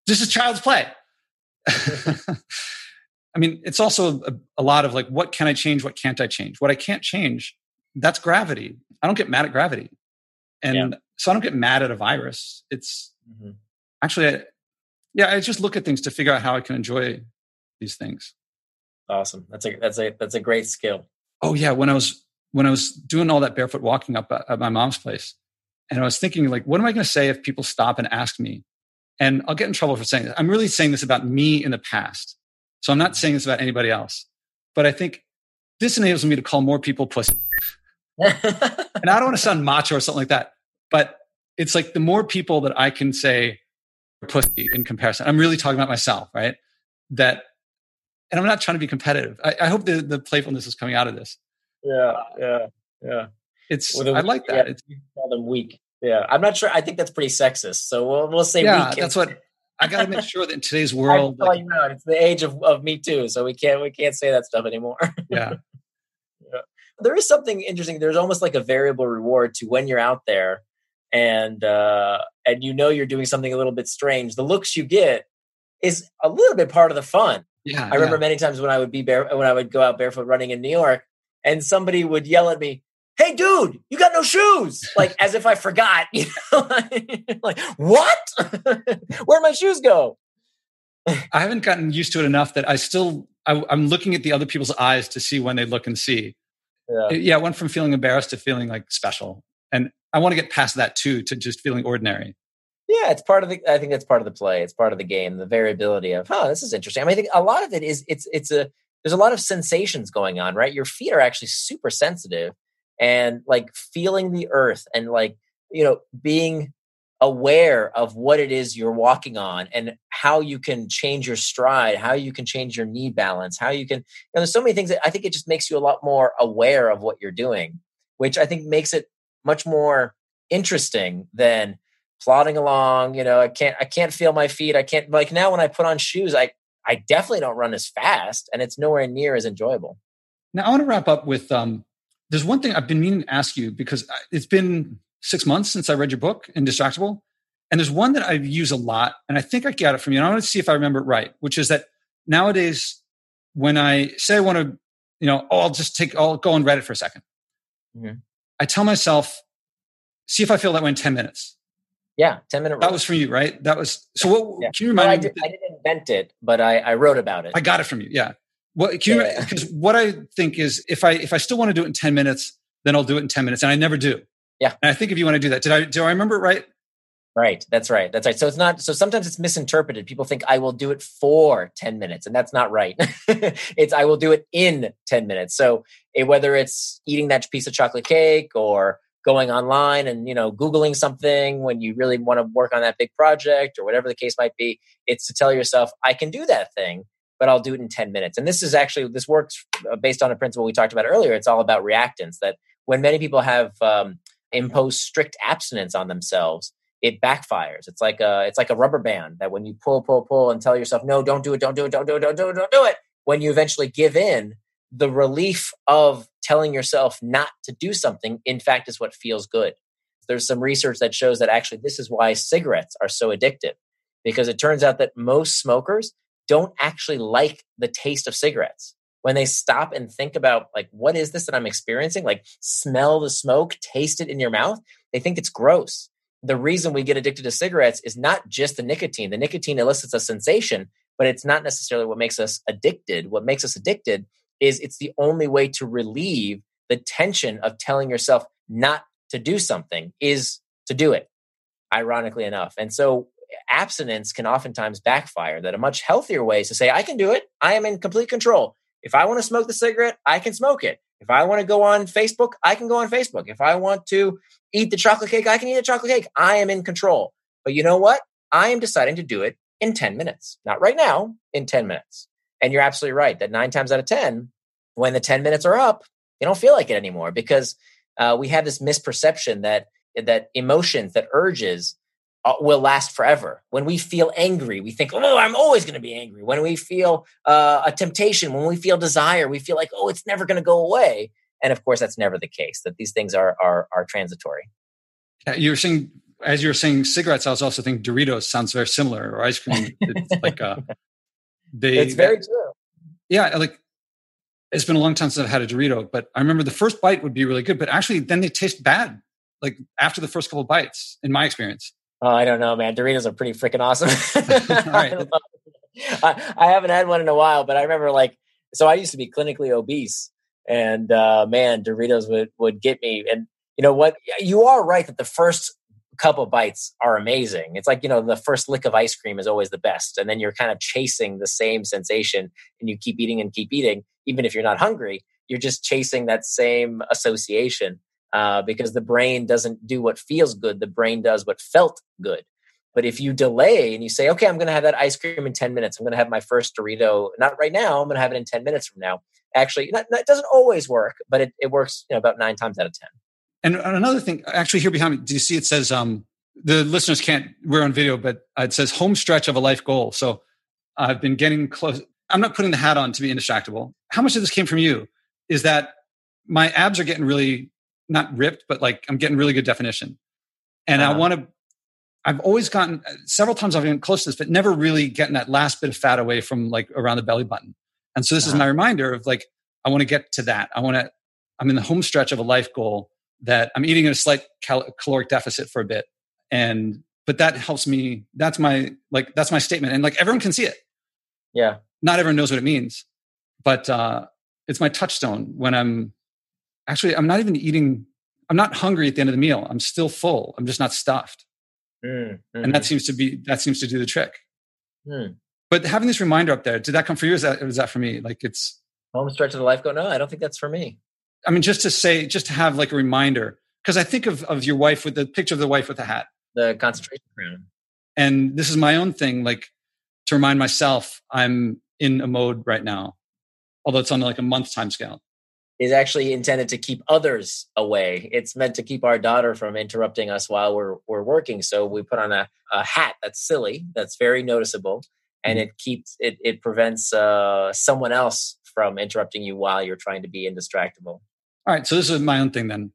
Speaker 2: This is child's play. I mean, it's also a, a, lot of like, what can I change? What can't I change? What I can't change, that's gravity. I don't get mad at gravity. And yeah. so I don't get mad at a virus. It's mm-hmm. actually, I, yeah, I just look at things to figure out how I can enjoy these things.
Speaker 1: Awesome. That's a, that's a, that's a great skill.
Speaker 2: Oh yeah. When I was, when I was doing all that barefoot walking up at, my mom's place and I was thinking like, what am I going to say if people stop and ask me, and I'll get in trouble for saying this. I'm really saying this about me in the past. So I'm not saying this about anybody else. But I think this enables me to call more people pussy. and I don't want to sound macho or something like that. But it's like the more people that I can say pussy in comparison, I'm really talking about myself, right? That, and I'm not trying to be competitive. I, I hope the, the playfulness is coming out of this.
Speaker 1: Yeah, yeah, yeah.
Speaker 2: It's, well, I like that.
Speaker 1: Yeah, it's, call them weak. Yeah, I'm not sure. I think that's pretty sexist. So we'll we'll say
Speaker 2: yeah. That's what I got to make sure that in today's world,
Speaker 1: like, you know, it's the age of, of Me Too, so we can't we can't say that stuff anymore.
Speaker 2: yeah.
Speaker 1: yeah. There is something interesting. There's almost like a variable reward to when you're out there, and uh, and you know you're doing something a little bit strange. The looks you get is a little bit part of the fun.
Speaker 2: Yeah.
Speaker 1: I remember
Speaker 2: yeah.
Speaker 1: many times when I would be bare when I would go out barefoot running in New York, and somebody would yell at me, hey dude you got no shoes like as if i forgot you know like what where'd my shoes go
Speaker 2: i haven't gotten used to it enough that i still I, am looking at the other people's eyes to see when they look and see yeah. yeah i went from feeling embarrassed to feeling like special and i want to get past that too to just feeling ordinary.
Speaker 1: Yeah it's part of the i think that's part of the play it's part of the game the variability of oh this is interesting. I mean i think a lot of it is it's it's a there's a lot of sensations going on right? Your feet are actually super sensitive and like feeling the earth and like you know, being aware of what it is you're walking on and how you can change your stride, how you can change your knee balance, how you can, you know, there's so many things that I think it just makes you a lot more aware of what you're doing, which I think makes it much more interesting than plodding along. You know, I can't, I can't feel my feet. I can't, like now when I put on shoes, I, I definitely don't run as fast and it's nowhere near as enjoyable.
Speaker 2: Now I want to wrap up with, um, there's one thing I've been meaning to ask you because it's been six months since I read your book, Indistractable. And there's one that I use a lot, and I think I got it from you. And I want to see if I remember it right, which is that nowadays, when I say I want to, you know, oh, I'll just take, I'll go on Reddit for a 2nd mm-hmm. I tell myself, see if I feel that way in 10 minutes.
Speaker 1: Yeah, 10 minute
Speaker 2: That was from you, right? That was, so what, yeah. can you remind
Speaker 1: well,
Speaker 2: I
Speaker 1: did, me? I didn't invent it, but I, I wrote about it.
Speaker 2: I got it from you. Yeah. Well, can yeah. you, because what I think is if I, if I still want to do it in 10 minutes, then I'll do it in 10 minutes. And I never do.
Speaker 1: Yeah.
Speaker 2: And I think if you want to do that, did I do I remember it right?
Speaker 1: Right. That's right. That's right. So it's not so sometimes it's misinterpreted. People think I will do it for 10 minutes and that's not right. it's I will do it in 10 minutes. So it, whether it's eating that piece of chocolate cake or going online and you know googling something when you really want to work on that big project or whatever the case might be, it's to tell yourself I can do that thing but I'll do it in 10 minutes. And this is actually this works uh, based on a principle we talked about earlier. It's all about reactance that when many people have um, impose strict abstinence on themselves, it backfires. It's like a it's like a rubber band that when you pull, pull, pull, and tell yourself, no, don't do it, don't do it, don't do it, don't do it, don't do it. When you eventually give in, the relief of telling yourself not to do something, in fact, is what feels good. There's some research that shows that actually this is why cigarettes are so addictive, because it turns out that most smokers don't actually like the taste of cigarettes when they stop and think about like what is this that i'm experiencing like smell the smoke taste it in your mouth they think it's gross the reason we get addicted to cigarettes is not just the nicotine. The nicotine elicits a sensation but it's not necessarily what makes us addicted. What makes us addicted is it's the only way to relieve the tension of telling yourself not to do something is to do it ironically enough. And so abstinence can oftentimes backfire. That a much healthier way is to say i can do it. I am in complete control. If I want to smoke the cigarette, I can smoke it. If I want to go on Facebook, I can go on Facebook. If I want to eat the chocolate cake, I can eat the chocolate cake. I am in control. But you know what? I am deciding to do it in 10 minutes. Not right now, in 10 minutes. And you're absolutely right that nine times out of 10, when the 10 minutes are up, you don't feel like it anymore because uh, we have this misperception that that emotions, that urges uh, will last forever. When we feel angry, we think, oh, I'm always going to be angry. When we feel uh, a temptation, when we feel desire, we feel like, oh, it's never going to go away. And of course, that's never the case. That these things are are, are transitory.
Speaker 2: You were saying, as you were saying cigarettes, I was also thinking Doritos sounds very similar, or ice cream. It's like uh,
Speaker 1: they. It's very true.
Speaker 2: Yeah, like it's been a long time since I've had a Dorito, but I remember the first bite would be really good, but actually then they taste bad. Like after the first couple bites, in my experience.
Speaker 1: Oh, I don't know, man. Doritos are pretty freaking awesome. I, I, I, haven't had one in a while, but I remember like, so I used to be clinically obese, and uh, man, Doritos would would get me. And you know what? You are right that the first couple bites are amazing. It's like you know the first lick of ice cream is always the best, and then you're kind of chasing the same sensation, and you keep eating and keep eating, even if you're not hungry. You're just chasing that same association uh, because the brain doesn't do what feels good. The brain does what felt good. But if you delay and you say, okay, I'm going to have that ice cream in 10 minutes, I'm going to have my first Dorito, not right now, I'm going to have it in 10 minutes from now. Actually, not, it doesn't always work, but it, it works you know, about nine times out of 10.
Speaker 2: And another thing, actually, here behind me, do you see it says, um, the listeners can't, we're on video, but it says home stretch of a life goal. So I've been getting close. I'm not putting the hat on to be indistractable. How much of this came from you? Is that my abs are getting really not ripped, but like I'm getting really good definition. And uh-huh. I want to, I've always gotten several times I've been close to this, but never really getting that last bit of fat away from like around the belly button. And so this uh-huh. is my reminder of like, I want to get to that. I want to, I'm in the home stretch of a life goal that I'm eating at a slight cal- caloric deficit for a bit. And, but that helps me. That's my, like, that's my statement. And like everyone can see it.
Speaker 1: Yeah.
Speaker 2: Not everyone knows what it means, but, uh, it's my touchstone when I'm actually i'm not even eating i'm not hungry at the end of the meal i'm still full i'm just not stuffed mm-hmm. and that seems to be that seems to do the trick mm. but having this reminder up there did that come for you or is that, is that for me like it's
Speaker 1: home stretch of the life go no i don't think that's for me
Speaker 2: i mean just to say just to have like a reminder because I think of, of your wife with the picture of the wife with the hat.
Speaker 1: The concentration crown.
Speaker 2: And this is my own thing, like to remind myself I'm in a mode right now, although it's on like a month time scale.
Speaker 1: Is actually intended to keep others away. It's meant to keep our daughter from interrupting us while we're we're working. So we put on a, a hat that's silly, that's very noticeable, and mm-hmm. it keeps it it prevents uh, someone else from interrupting you while you're trying to be indistractable.
Speaker 2: All right, so this is my own thing then.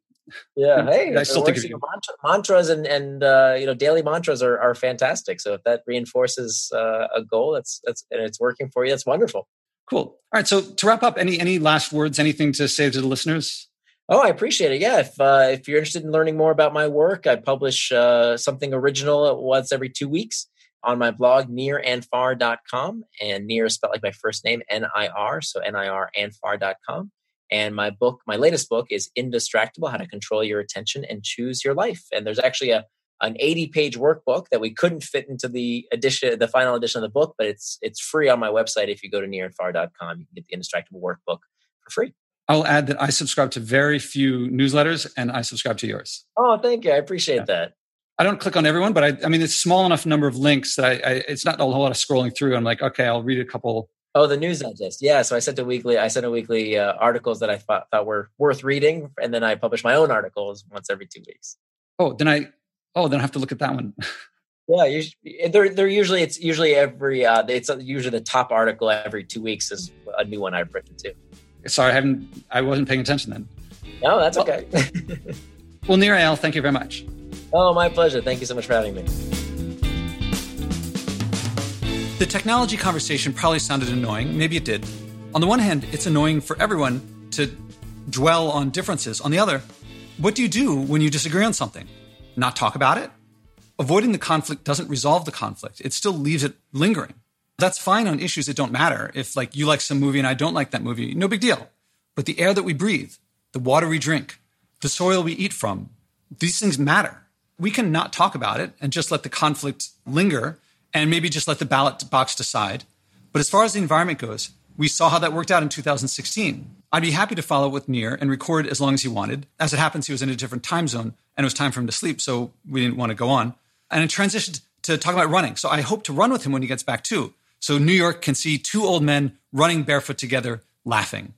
Speaker 1: Yeah, hey, I still think of you. Mantra, mantras and and uh, you know daily mantras are are fantastic. So if that reinforces uh, a goal, that's that's and it's working for you, that's wonderful.
Speaker 2: Cool. All right. So to wrap up, any any last words? Anything to say to the listeners?
Speaker 1: Oh, I appreciate it. Yeah, if uh, if you're interested in learning more about my work, I publish uh, something original once every two weeks on my blog nirandfar.com and near is spelled like my first name n-i-r so n-i-r and far.com and my book, my latest book is Indistractable How to Control Your Attention and Choose Your Life. And there's actually a an 80 page workbook that we couldn't fit into the edition the final edition of the book, but it's it's free on my website. If you go to nirandfar.com, you can get the Indistractable workbook for free.
Speaker 2: I'll add that I subscribe to very few newsletters and I subscribe to yours.
Speaker 1: Oh, thank you. I appreciate yeah. that.
Speaker 2: I don't click on everyone, but I, I mean, it's small enough number of links that I, I, it's not a whole lot of scrolling through. I'm like, okay, I'll read a couple
Speaker 1: Oh, the news digest. Yeah, so I sent a weekly. I sent a weekly uh, articles that I thought, thought were worth reading, and then I publish my own articles once every two weeks.
Speaker 2: Oh, then I. Oh, then I have to look at that one.
Speaker 1: yeah, they're they're usually it's usually every uh, it's usually the top article every two weeks is a new one I've written too.
Speaker 2: Sorry, I haven't. I wasn't paying attention then.
Speaker 1: No, that's well, okay.
Speaker 2: well, Nir Eyal, thank you very much.
Speaker 1: Oh, my pleasure. Thank you so much for having me.
Speaker 2: The technology conversation probably sounded annoying. Maybe it did. On the one hand, it's annoying for everyone to dwell on differences. On the other, what do you do when you disagree on something? Not talk about it? Avoiding the conflict doesn't resolve the conflict. It still leaves it lingering. That's fine on issues that don't matter. If like you like some movie and I don't like that movie, no big deal. But the air that we breathe, the water we drink, the soil we eat from, these things matter. We can not talk about it and just let the conflict linger and maybe just let the ballot box decide. But as far as the environment goes, we saw how that worked out in 2016. I'd be happy to follow with Nir and record as long as he wanted. As it happens, he was in a different time zone and it was time for him to sleep, so we didn't want to go on. And it transitioned to talk about running. So I hope to run with him when he gets back too. So New York can see two old men running barefoot together, laughing.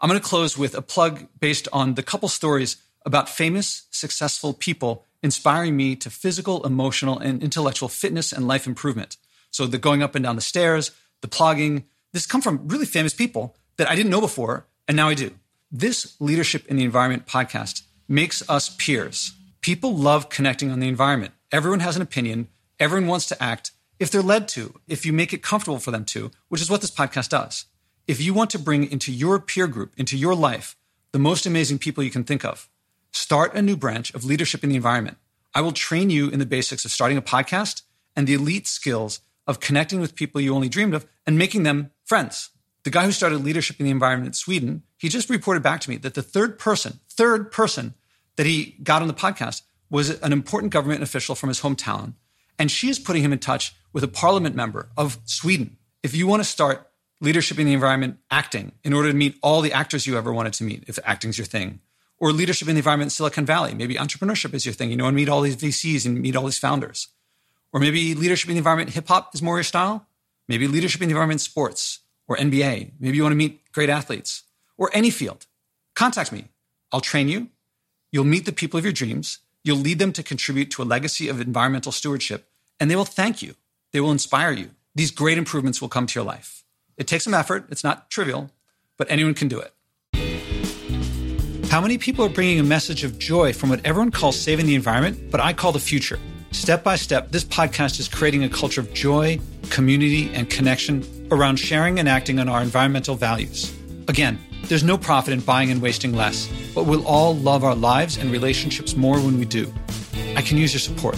Speaker 2: I'm going to close with a plug based on the couple stories about famous, successful people inspiring me to physical, emotional, and intellectual fitness and life improvement. So the going up and down the stairs, the plogging, this come from really famous people that I didn't know before, and now I do. This Leadership in the Environment podcast makes us peers. People love connecting on the environment. Everyone has an opinion. Everyone wants to act if they're led to, if you make it comfortable for them to, which is what this podcast does. If you want to bring into your peer group, into your life, the most amazing people you can think of, Start a new branch of leadership in the environment. I will train you in the basics of starting a podcast and the elite skills of connecting with people you only dreamed of and making them friends. The guy who started leadership in the environment in Sweden, he just reported back to me that the third person, third person that he got on the podcast was an important government official from his hometown. And she is putting him in touch with a parliament member of Sweden. If you want to start leadership in the environment acting in order to meet all the actors you ever wanted to meet, if acting's your thing, or leadership in the environment in Silicon Valley. Maybe entrepreneurship is your thing, you know, and meet all these VCs and meet all these founders. Or maybe leadership in the environment, hip hop is more your style. Maybe leadership in the environment, sports or NBA. Maybe you want to meet great athletes or any field. Contact me. I'll train you. You'll meet the people of your dreams. You'll lead them to contribute to a legacy of environmental stewardship, and they will thank you. They will inspire you. These great improvements will come to your life. It takes some effort. It's not trivial, but anyone can do it. How many people are bringing a message of joy from what everyone calls saving the environment, but I call the future? Step by step, this podcast is creating a culture of joy, community, and connection around sharing and acting on our environmental values. Again, there's no profit in buying and wasting less, but we'll all love our lives and relationships more when we do. I can use your support.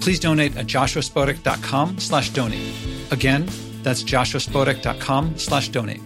Speaker 2: Please donate at joshuaspodek.com slash donate. Again, that's joshuaspodek.com slash donate.